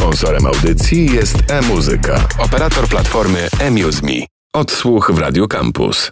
Sponsorem audycji jest e-muzyka, operator platformy eMuseMe. Odsłuch w Radio Campus.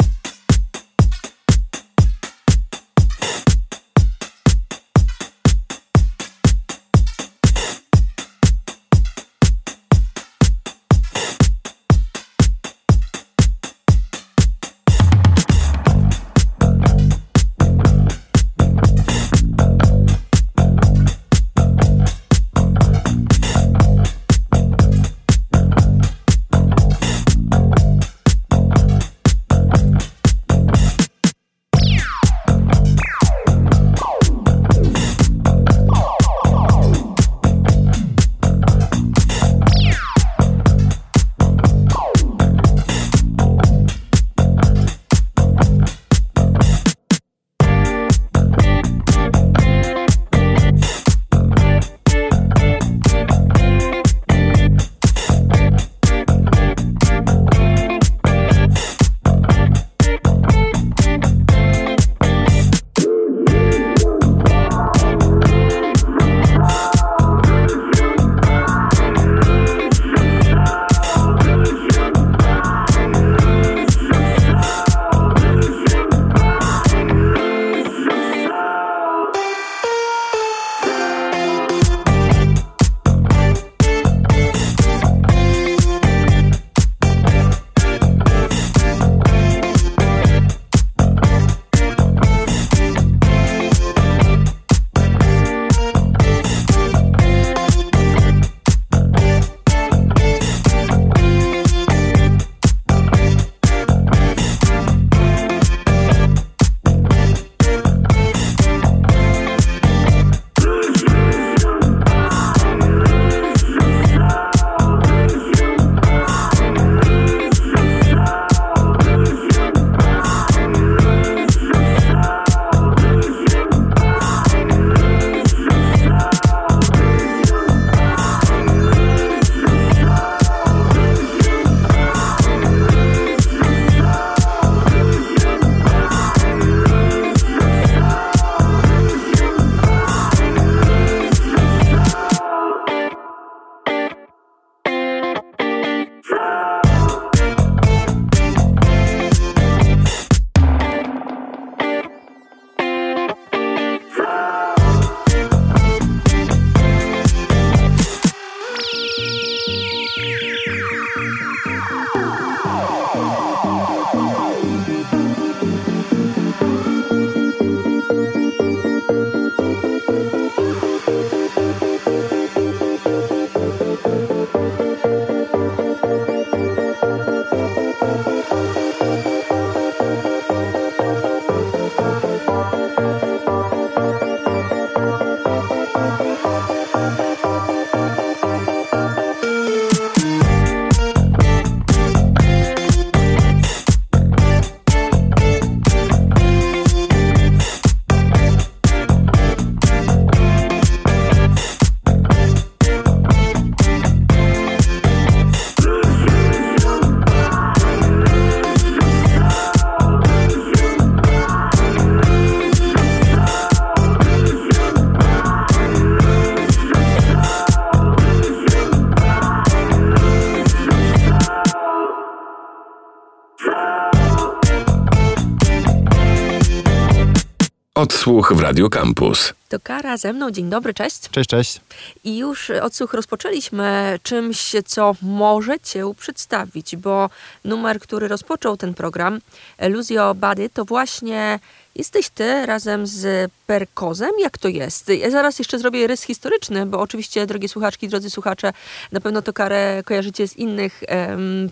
Odsłuch w Radio Campus. To Kara ze mną. Dzień dobry, cześć. Cześć, cześć. I już odsłuch rozpoczęliśmy czymś, co może Cię przedstawić, bo numer, który rozpoczął ten program, Luzio Bady, to właśnie Jesteś ty razem z Perkozem? Jak to jest? Ja zaraz jeszcze zrobię rys historyczny, bo oczywiście, drogie słuchaczki, drodzy słuchacze, na pewno to karę kojarzycie z innych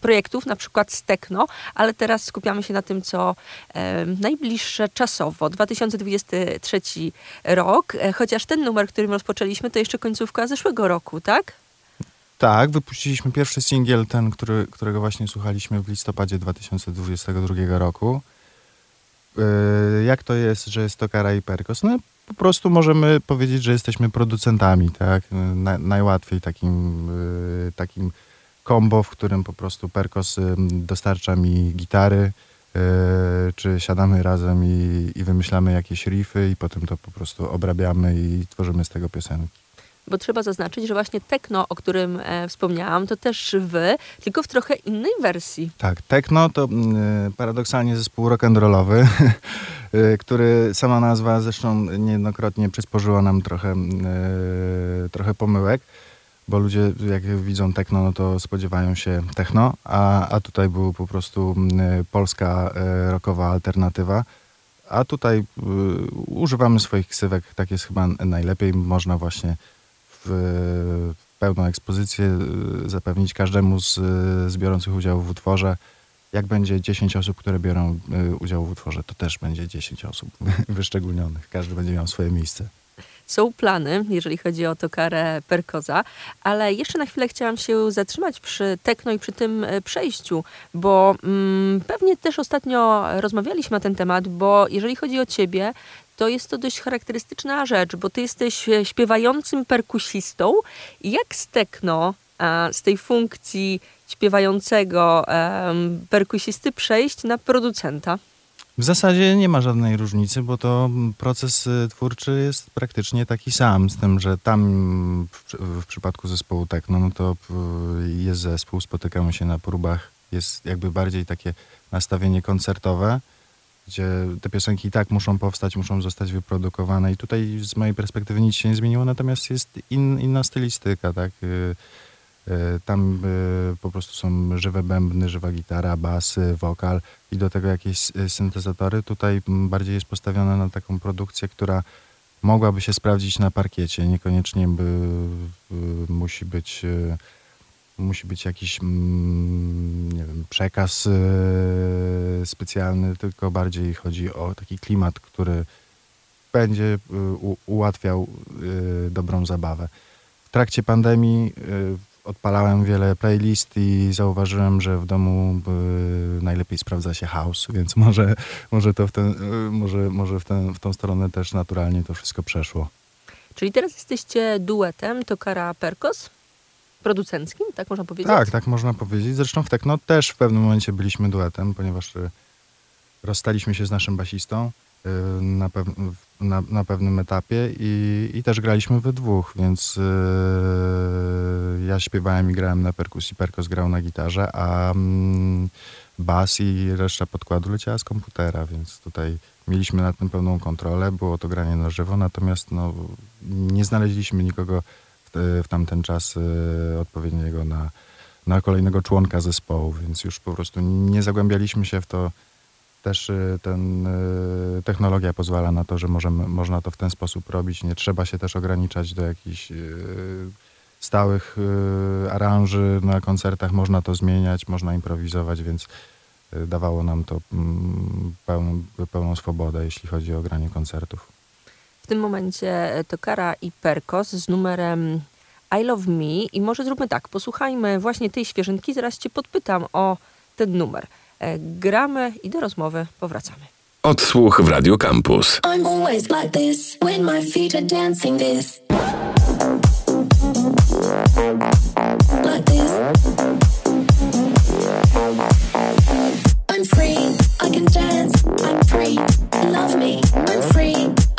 projektów, na przykład z Tekno, ale teraz skupiamy się na tym, co najbliższe czasowo. 2023 rok, e, chociaż ten numer, którym rozpoczęliśmy, to jeszcze końcówka zeszłego roku, tak? Tak, wypuściliśmy pierwszy singiel, ten, który, którego właśnie słuchaliśmy w listopadzie 2022 roku. E, jak to jest, że jest to Kara i Perkos? No po prostu możemy powiedzieć, że jesteśmy producentami, tak? Na, najłatwiej takim, e, takim combo, w którym po prostu Perkos dostarcza mi gitary, e, czy siadamy razem i, i wymyślamy jakieś riffy i potem to po prostu obrabiamy i tworzymy z tego piosenki. Bo trzeba zaznaczyć, że właśnie techno, o którym e, wspomniałam, to też wy, tylko w trochę innej wersji. Tak, techno to y, paradoksalnie zespół rock'n'rollowy, y, który sama nazwa zresztą niejednokrotnie przysporzyła nam trochę, y, trochę pomyłek bo ludzie jak widzą techno, no to spodziewają się techno, a, a tutaj był po prostu mm, polska e, rockowa alternatywa. A tutaj y, używamy swoich ksywek, tak jest chyba najlepiej. Można właśnie w, pełną ekspozycję y, zapewnić każdemu z, z biorących udział w utworze. Jak będzie 10 osób, które biorą y, udział w utworze, to też będzie 10 osób wyszczególnionych. Każdy będzie miał swoje miejsce. Są plany, jeżeli chodzi o tokarę Perkoza, ale jeszcze na chwilę chciałam się zatrzymać przy tekno i przy tym przejściu, bo mm, pewnie też ostatnio rozmawialiśmy na ten temat, bo jeżeli chodzi o ciebie, to jest to dość charakterystyczna rzecz, bo ty jesteś e, śpiewającym perkusistą. Jak z tekno, z tej funkcji śpiewającego perkusisty przejść na producenta? W zasadzie nie ma żadnej różnicy, bo to proces y, twórczy jest praktycznie taki sam, z tym, że tam w, w przypadku zespołu techno, no to jest zespół, spotykamy się na próbach, jest jakby bardziej takie nastawienie koncertowe, gdzie te piosenki i tak muszą powstać, muszą zostać wyprodukowane i tutaj z mojej perspektywy nic się nie zmieniło, natomiast jest in, inna stylistyka, tak? Y, E, tam e, po prostu są żywe bębny, żywa gitara, bas, wokal i do tego jakieś syntezatory. Tutaj bardziej jest postawione na taką produkcję, która mogłaby się sprawdzić na parkiecie. Niekoniecznie by, musi być musi być jakiś nie wiem, przekaz specjalny, tylko bardziej chodzi o taki klimat, który będzie ułatwiał dobrą zabawę. W trakcie pandemii odpalałem wiele playlist i zauważyłem, że w domu najlepiej sprawdza się house, więc może, może, to w, ten, może, może w, ten, w tą stronę też naturalnie to wszystko przeszło. Czyli teraz jesteście duetem Tokara Perkos? Producenckim, tak można powiedzieć? Tak, tak można powiedzieć. Zresztą w Tekno też w pewnym momencie byliśmy duetem, ponieważ y, rozstaliśmy się z naszym basistą y, na, pew na, na, pewnym etapie i, i też graliśmy we dwóch, więc yy, ja śpiewałem i grałem na perkusji, Perkos grał na gitarze, a mm, bas i reszta podkładu leciała z komputera, więc tutaj mieliśmy nad tym pełną kontrolę, było to granie na żywo, natomiast no, nie znaleźliśmy nikogo w, w tamten czas yy, odpowiedniego na, na kolejnego członka zespołu, więc już po prostu nie zagłębialiśmy się w to, też y, ten, y, technologia pozwala na to, że możemy, można to w ten sposób robić. Nie trzeba się też ograniczać do jakichś y, stałych aranży na koncertach. Można to zmieniać, można improwizować, więc dawało nam to mm, pełną, pełną swobodę, jeśli chodzi o granie koncertów. W tym momencie Tokara i Perkos z numerem I Love Me i może zróbmy tak, posłuchajmy właśnie tej świeżynki, zaraz cię podpytam o ten numer. E, gramy i do rozmowy powracamy. Odsłuch w Radio Campus. I'm always like this when my feet are dancing this. Like this. I'm free, I can dance, I'm free, love me. I'm free,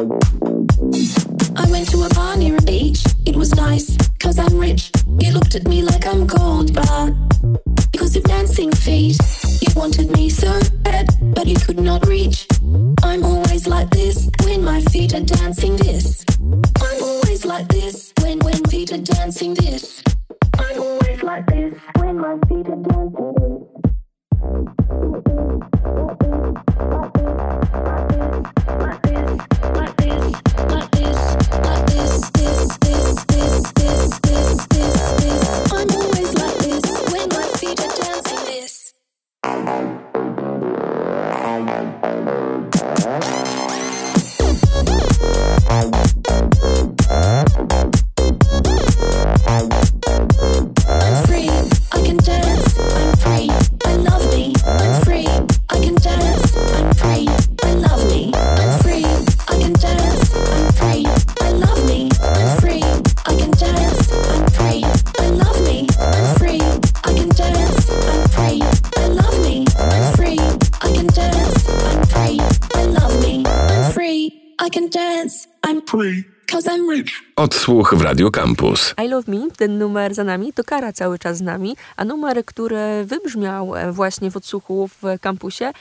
I went to a bar near a beach. It was nice, cause I'm rich. You looked at me like I'm gold but Because of dancing feet. You wanted me so bad, but you could not reach. I'm always like this when my feet are dancing this. I'm always like this when when feet are dancing this. I'm always like this when my feet are dancing this. Odsłuch w Radio Campus. I Love Me, ten numer za nami, to Kara cały czas z nami, a numer, który wybrzmiał e, właśnie w odsłuchu w kampusie,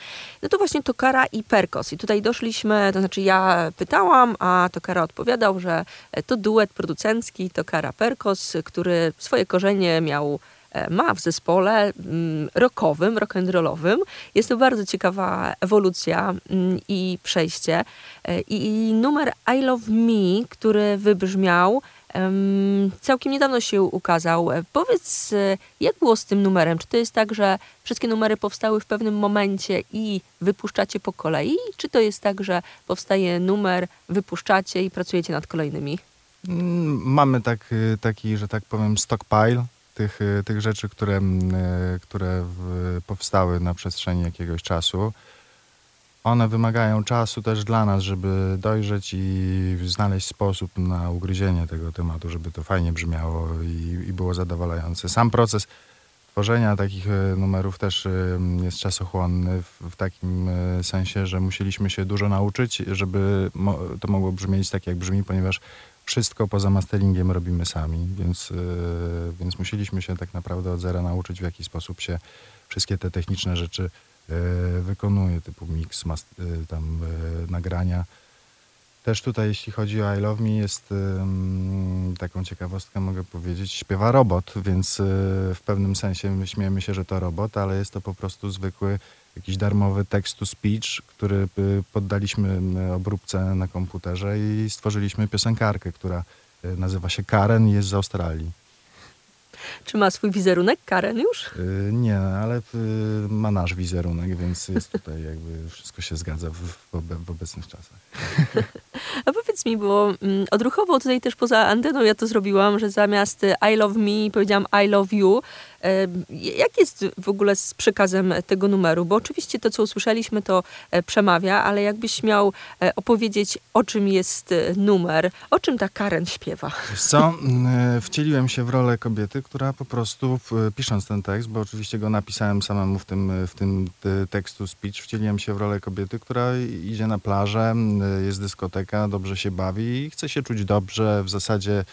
no to właśnie to Kara i Perkos. I tutaj doszliśmy, to znaczy ja pytałam, a to Kara odpowiadał, że e, to duet producencki, to Kara Perkos, który swoje korzenie miał ma w zespole mm, rockowym, rock'n'rollowym. Jest to bardzo ciekawa ewolucja mm, i przejście. E, I numer I Love Me, który wybrzmiał, em, całkiem niedawno się ukazał. E, Powiedz, e, jak było z tym numerem? Czy to jest tak, że wszystkie numery powstały w pewnym momencie i wypuszczacie po kolei? Czy to jest tak, że powstaje numer, wypuszczacie i pracujecie nad kolejnymi? Mm, Mamy tak, y, taki, że tak powiem, stockpile tych, y, tych rzeczy, które, y, które powstały na przestrzeni jakiegoś czasu. One wymagają czasu też dla nas, żeby dojrzeć i znaleźć sposób na ugryzienie tego tematu, żeby to fajnie brzmiało i, i było zadowalające. Sam proces tworzenia takich y, numerów też jest czasochłonny w, w takim sensie, że musieliśmy się dużo nauczyć, żeby mo- to mogło brzmieć tak, jak brzmi, ponieważ wszystko poza masteringiem robimy sami, więc, yy, więc musieliśmy się tak naprawdę od zera nauczyć, w jaki sposób się wszystkie te techniczne rzeczy yy, wykonuje, typu mix, yy, tam nagrania. Też tutaj, jeśli chodzi o I Love Me, jest taką ciekawostkę mogę powiedzieć, śpiewa robot, więc w pewnym sensie my śmiejemy się, że to robot, ale jest to po prostu zwykły jakiś darmowy text to speech, który y, poddaliśmy y, obróbce na komputerze i stworzyliśmy piosenkarkę, która y, nazywa się Karen i jest z Australii. Czy ma swój wizerunek Karen już? Y, Nie, ale y, ma nasz wizerunek, więc jest tutaj jakby wszystko się zgadza w, w, w obecnych czasach. A powiedz mi, bo mm, odruchowo tutaj też poza anteną ja to zrobiłam, że zamiast I love me powiedziałam I love you. Jak jest w ogóle z przekazem tego numeru? Bo oczywiście to, co usłyszeliśmy, to e, przemawia, ale jakbyś miał e, opowiedzieć, o czym jest e, numer, o czym ta Karen śpiewa? Co, wcieliłem się w rolę kobiety, która po prostu, pisząc ten tekst, bo oczywiście go napisałem samemu w tym, w tym tekstu speech, wcieliłem się w rolę kobiety, która idzie na plażę, jest dyskoteka, dobrze się bawi i chce się czuć dobrze. W zasadzie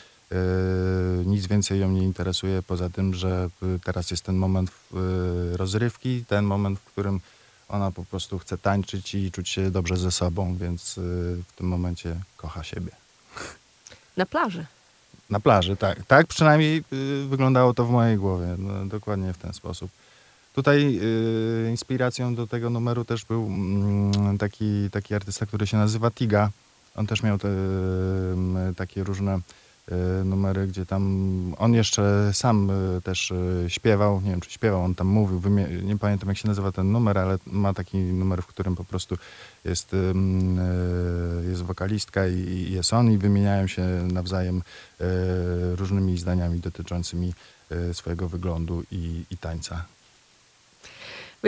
nic więcej ją nie interesuje, poza tym, że y, teraz jest ten moment y, rozrywki, ten moment, w którym ona po prostu chce tańczyć i czuć się dobrze ze sobą, więc y, w tym momencie kocha siebie. Na plaży. Na plaży, tak. Tak przynajmniej y, wyglądało to w mojej głowie. No, dokładnie w ten sposób. Tutaj y, inspiracją do tego numeru też był mm, taki, taki artysta, który się nazywa Tiga. On też miał te mm, takie różne y, numery, gdzie tam on jeszcze sam y, też y, śpiewał. Nie wiem, czy śpiewał, on tam mówił. Nie pamiętam, jak się nazywa ten numer, ale ma taki numer, w którym po prostu jest, y, jest wokalistka i, jest on i wymieniają się nawzajem y, różnymi zdaniami dotyczącymi y, swojego wyglądu i, i tańca.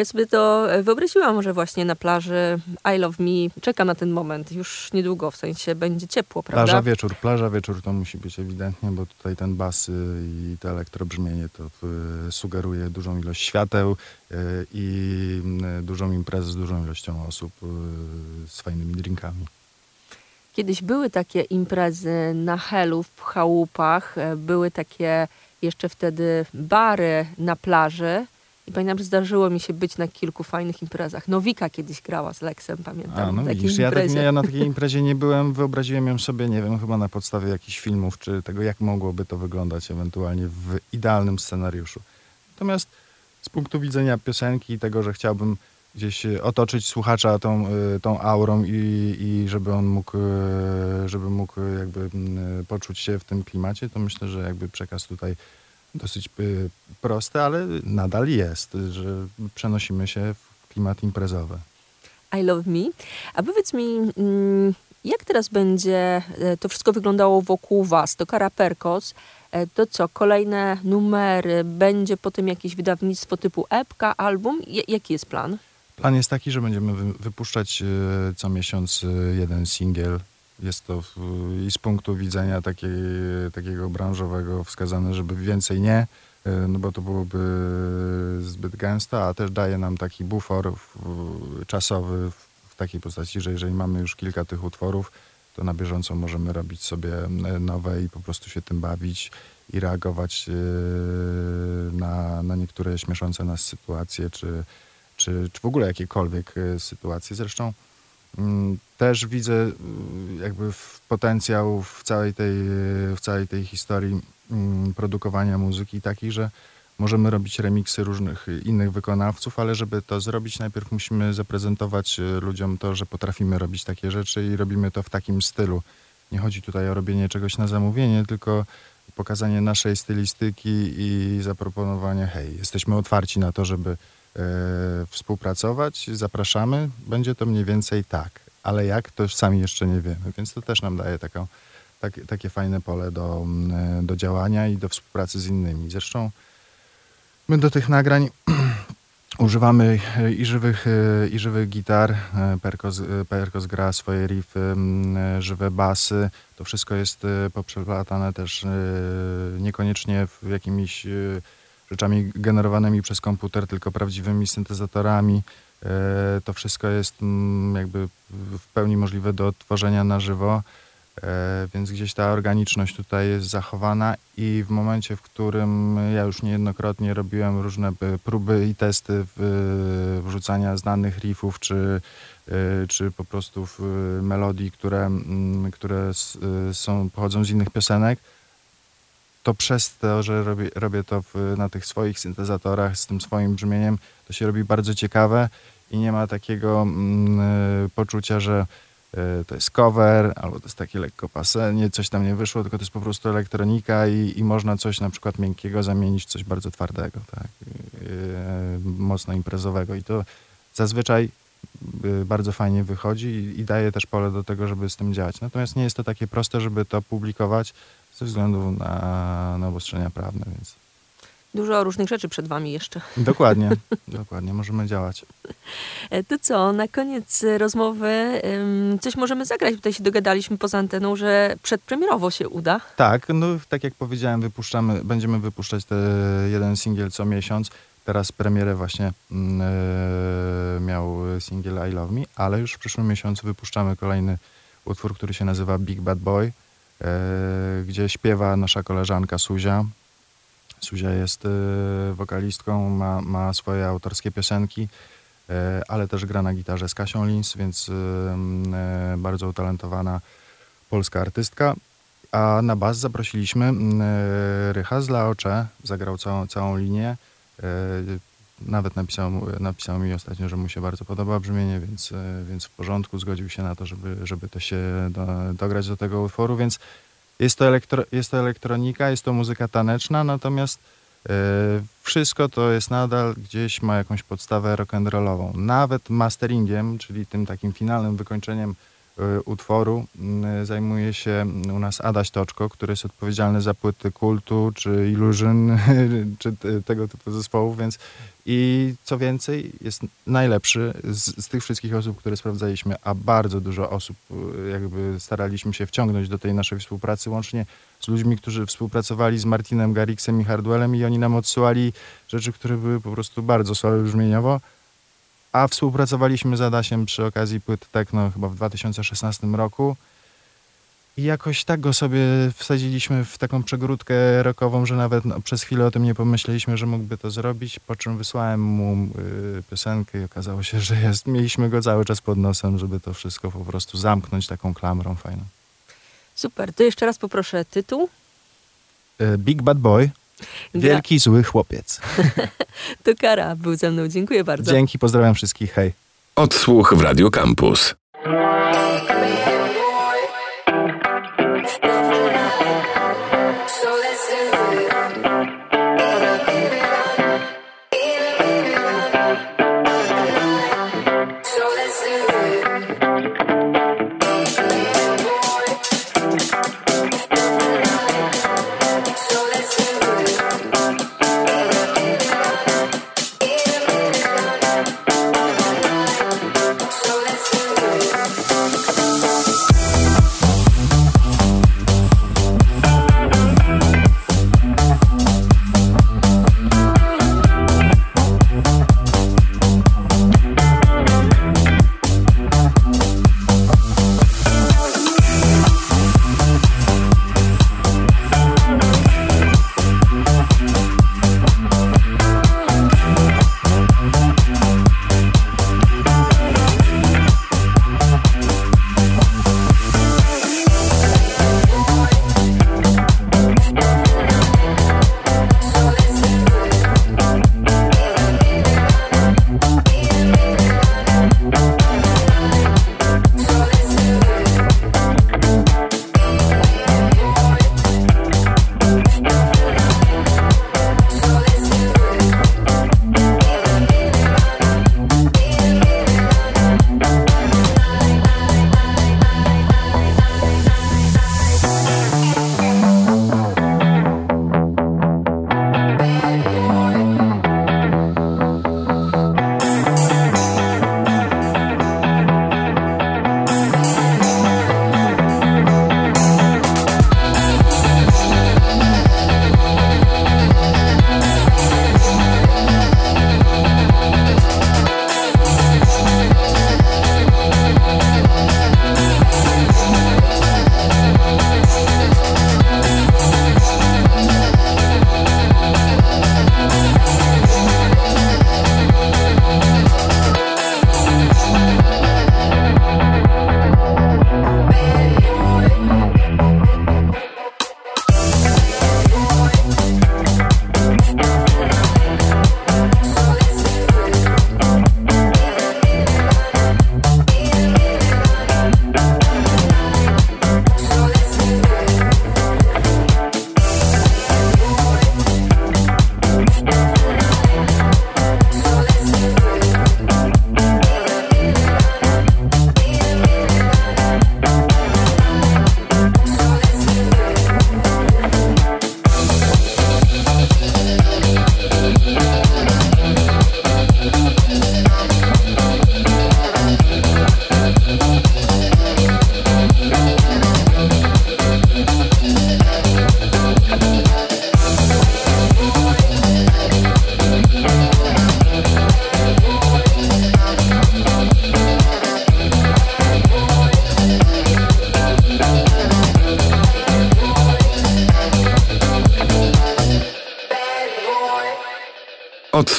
Sobie to e, wyobraziłam, że właśnie na plaży I love me czeka na ten moment. Już niedługo, w sensie będzie ciepło, prawda? Plaża wieczór, plaża wieczór to musi być ewidentnie, bo tutaj ten bas y, i to elektrobrzmienie to y, sugeruje dużą ilość świateł y, i dużą imprezę z dużą ilością osób z fajnymi drinkami. Kiedyś były takie imprezy na helu, w chałupach, e, były takie jeszcze wtedy bary na plaży. I pamiętam, że zdarzyło mi się być na kilku fajnych imprezach. Nowika kiedyś grała z Lexem, pamiętam. A, no widzisz, ja, tak, ja na takiej imprezie nie byłem, wyobraziłem ją sobie, nie wiem, chyba na podstawie jakichś filmów, czy tego, jak mogłoby to wyglądać ewentualnie w idealnym scenariuszu. Natomiast z punktu widzenia piosenki i tego, że chciałbym gdzieś e, otoczyć słuchacza tą, e, tą aurą i, i żeby on mógł, e, żeby mógł jakby mm, poczuć się w tym klimacie, to myślę, że jakby przekaz tutaj dosyć e, prosty, ale nadal jest, że przenosimy się w klimat imprezowy. I Love Me. A powiedz mi, mm, jak teraz będzie e, to wszystko wyglądało wokół Was? To Kara Perkos, e, to co, kolejne numery, będzie potem jakieś wydawnictwo typu epka, album? Jaki jest plan? Plan jest taki, że będziemy wy, wypuszczać e, co miesiąc jeden singiel. Jest to w, i z punktu widzenia takiej, takiego branżowego wskazane, żeby więcej nie, e, no bo to byłoby zbyt gęsto, a też daje nam taki bufor w, czasowy w, takiej postaci, że jeżeli mamy już kilka tych utworów, to na bieżąco możemy robić sobie e, nowe i po prostu się tym bawić i reagować e, na, na niektóre śmieszące nas sytuacje, czy, czy, czy w ogóle jakiekolwiek sytuacje. Zresztą też widzę y, jakby potencjał w całej tej, w całej tej historii mm, produkowania muzyki taki, że możemy robić remiksy różnych innych wykonawców, ale żeby to zrobić, najpierw musimy zaprezentować y, ludziom to, że potrafimy robić takie rzeczy i robimy to w takim stylu. Nie chodzi tutaj o robienie czegoś na zamówienie, tylko pokazanie naszej stylistyki i zaproponowanie, hej, jesteśmy otwarci na to, żeby współpracować, zapraszamy. Będzie to mniej więcej tak, ale jak, to już sami jeszcze nie wiemy, więc to też nam daje taką, tak, takie fajne pole do, do działania i do współpracy z innymi. Zresztą my do tych nagrań używamy e, i żywych, e, i żywych gitar. E, Perkos, e, Perkos gra swoje riffy, e, żywe basy. To wszystko jest e, poprzeplatane też e, niekoniecznie w jakimiś e, rzeczami generowanymi przez komputer, tylko prawdziwymi syntezatorami. E, To wszystko jest mm, jakby w pełni możliwe do odtworzenia na żywo, e, więc gdzieś ta organiczność tutaj jest zachowana i w momencie, w którym ja już niejednokrotnie robiłem różne e, próby i testy wrzucania znanych riffów, czy, czy po prostu melodii, które, mm, które są, pochodzą z innych piosenek, to przez to, że robię, robię to w, na tych swoich syntezatorach z tym swoim brzmieniem, to się robi bardzo ciekawe i nie ma takiego mm, e, poczucia, że e, to jest cover, albo to jest takie lekko pase, nie, coś tam nie wyszło, tylko to jest po prostu elektronika i, i można coś na przykład miękkiego zamienić w coś bardzo twardego, tak, e, mocno imprezowego i to zazwyczaj e, bardzo fajnie wychodzi i, i daje też pole do tego, żeby z tym działać. Natomiast nie jest to takie proste, żeby to publikować ze względu na, na obostrzenia prawne, więc Dużo różnych rzeczy przed Wami jeszcze. dokładnie, dokładnie, możemy działać. E, To co, na koniec rozmowy coś możemy zagrać. Tutaj się dogadaliśmy poza anteną, że przedpremierowo się uda. Tak, no tak jak powiedziałem, wypuszczamy, będziemy wypuszczać jeden singiel co miesiąc. Teraz premierę właśnie e, miał singiel I Love Me, ale już w przyszłym miesiącu wypuszczamy kolejny utwór, który się nazywa Big Bad Boy, gdzie śpiewa nasza koleżanka Suzia. Suzia jest e, wokalistką, ma, ma swoje autorskie piosenki, e, ale też gra na gitarze z Kasią Lins, więc e, e, bardzo utalentowana polska artystka. A na bas zaprosiliśmy e, Rycha z Laocze, zagrał całą, całą linię. Nawet napisał, napisał mi ostatnio, że mu się bardzo podoba brzmienie, więc, e, więc w porządku, zgodził się na to, żeby, żeby to się do, dograć do tego utworu, więc jest to, elektro, jest to elektronika, jest to muzyka taneczna, natomiast e, wszystko to jest nadal gdzieś ma jakąś podstawę rock'n'rollową. Nawet masteringiem, czyli tym takim finalnym wykończeniem utworu m, zajmuje się u nas Adaś Toczko, który jest odpowiedzialny za płyty kultu, czy Illusion, czy te- tego typu zespołów, więc i co więcej, jest najlepszy z, z tych wszystkich osób, które sprawdzaliśmy, a bardzo dużo osób y, jakby staraliśmy się wciągnąć do tej naszej współpracy, łącznie z ludźmi, którzy współpracowali z Martinem Garrixem i Hardwellem i oni nam odsyłali rzeczy, które były po prostu bardzo słabe brzmieniowo, a współpracowaliśmy z Adasiem przy okazji płyt techno chyba w 2016 roku i jakoś tak go sobie wsadziliśmy w taką przegródkę rockową, że nawet no, przez chwilę o tym nie pomyśleliśmy, że mógłby to zrobić, po czym wysłałem mu y, piosenkę i okazało się, że jest, mieliśmy go cały czas pod nosem, żeby to wszystko po prostu zamknąć taką klamrą fajną. Super, to jeszcze raz poproszę tytuł. Y, Big Bad Boy, wielki zły chłopiec. To Kara był ze mną. Dziękuję bardzo. Dzięki, pozdrawiam wszystkich, hej. Odsłuch w Radio Campus.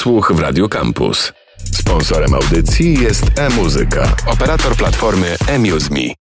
Odsłuch w Radio Campus. Sponsorem audycji jest e-muzyka, operator platformy eMuseMe.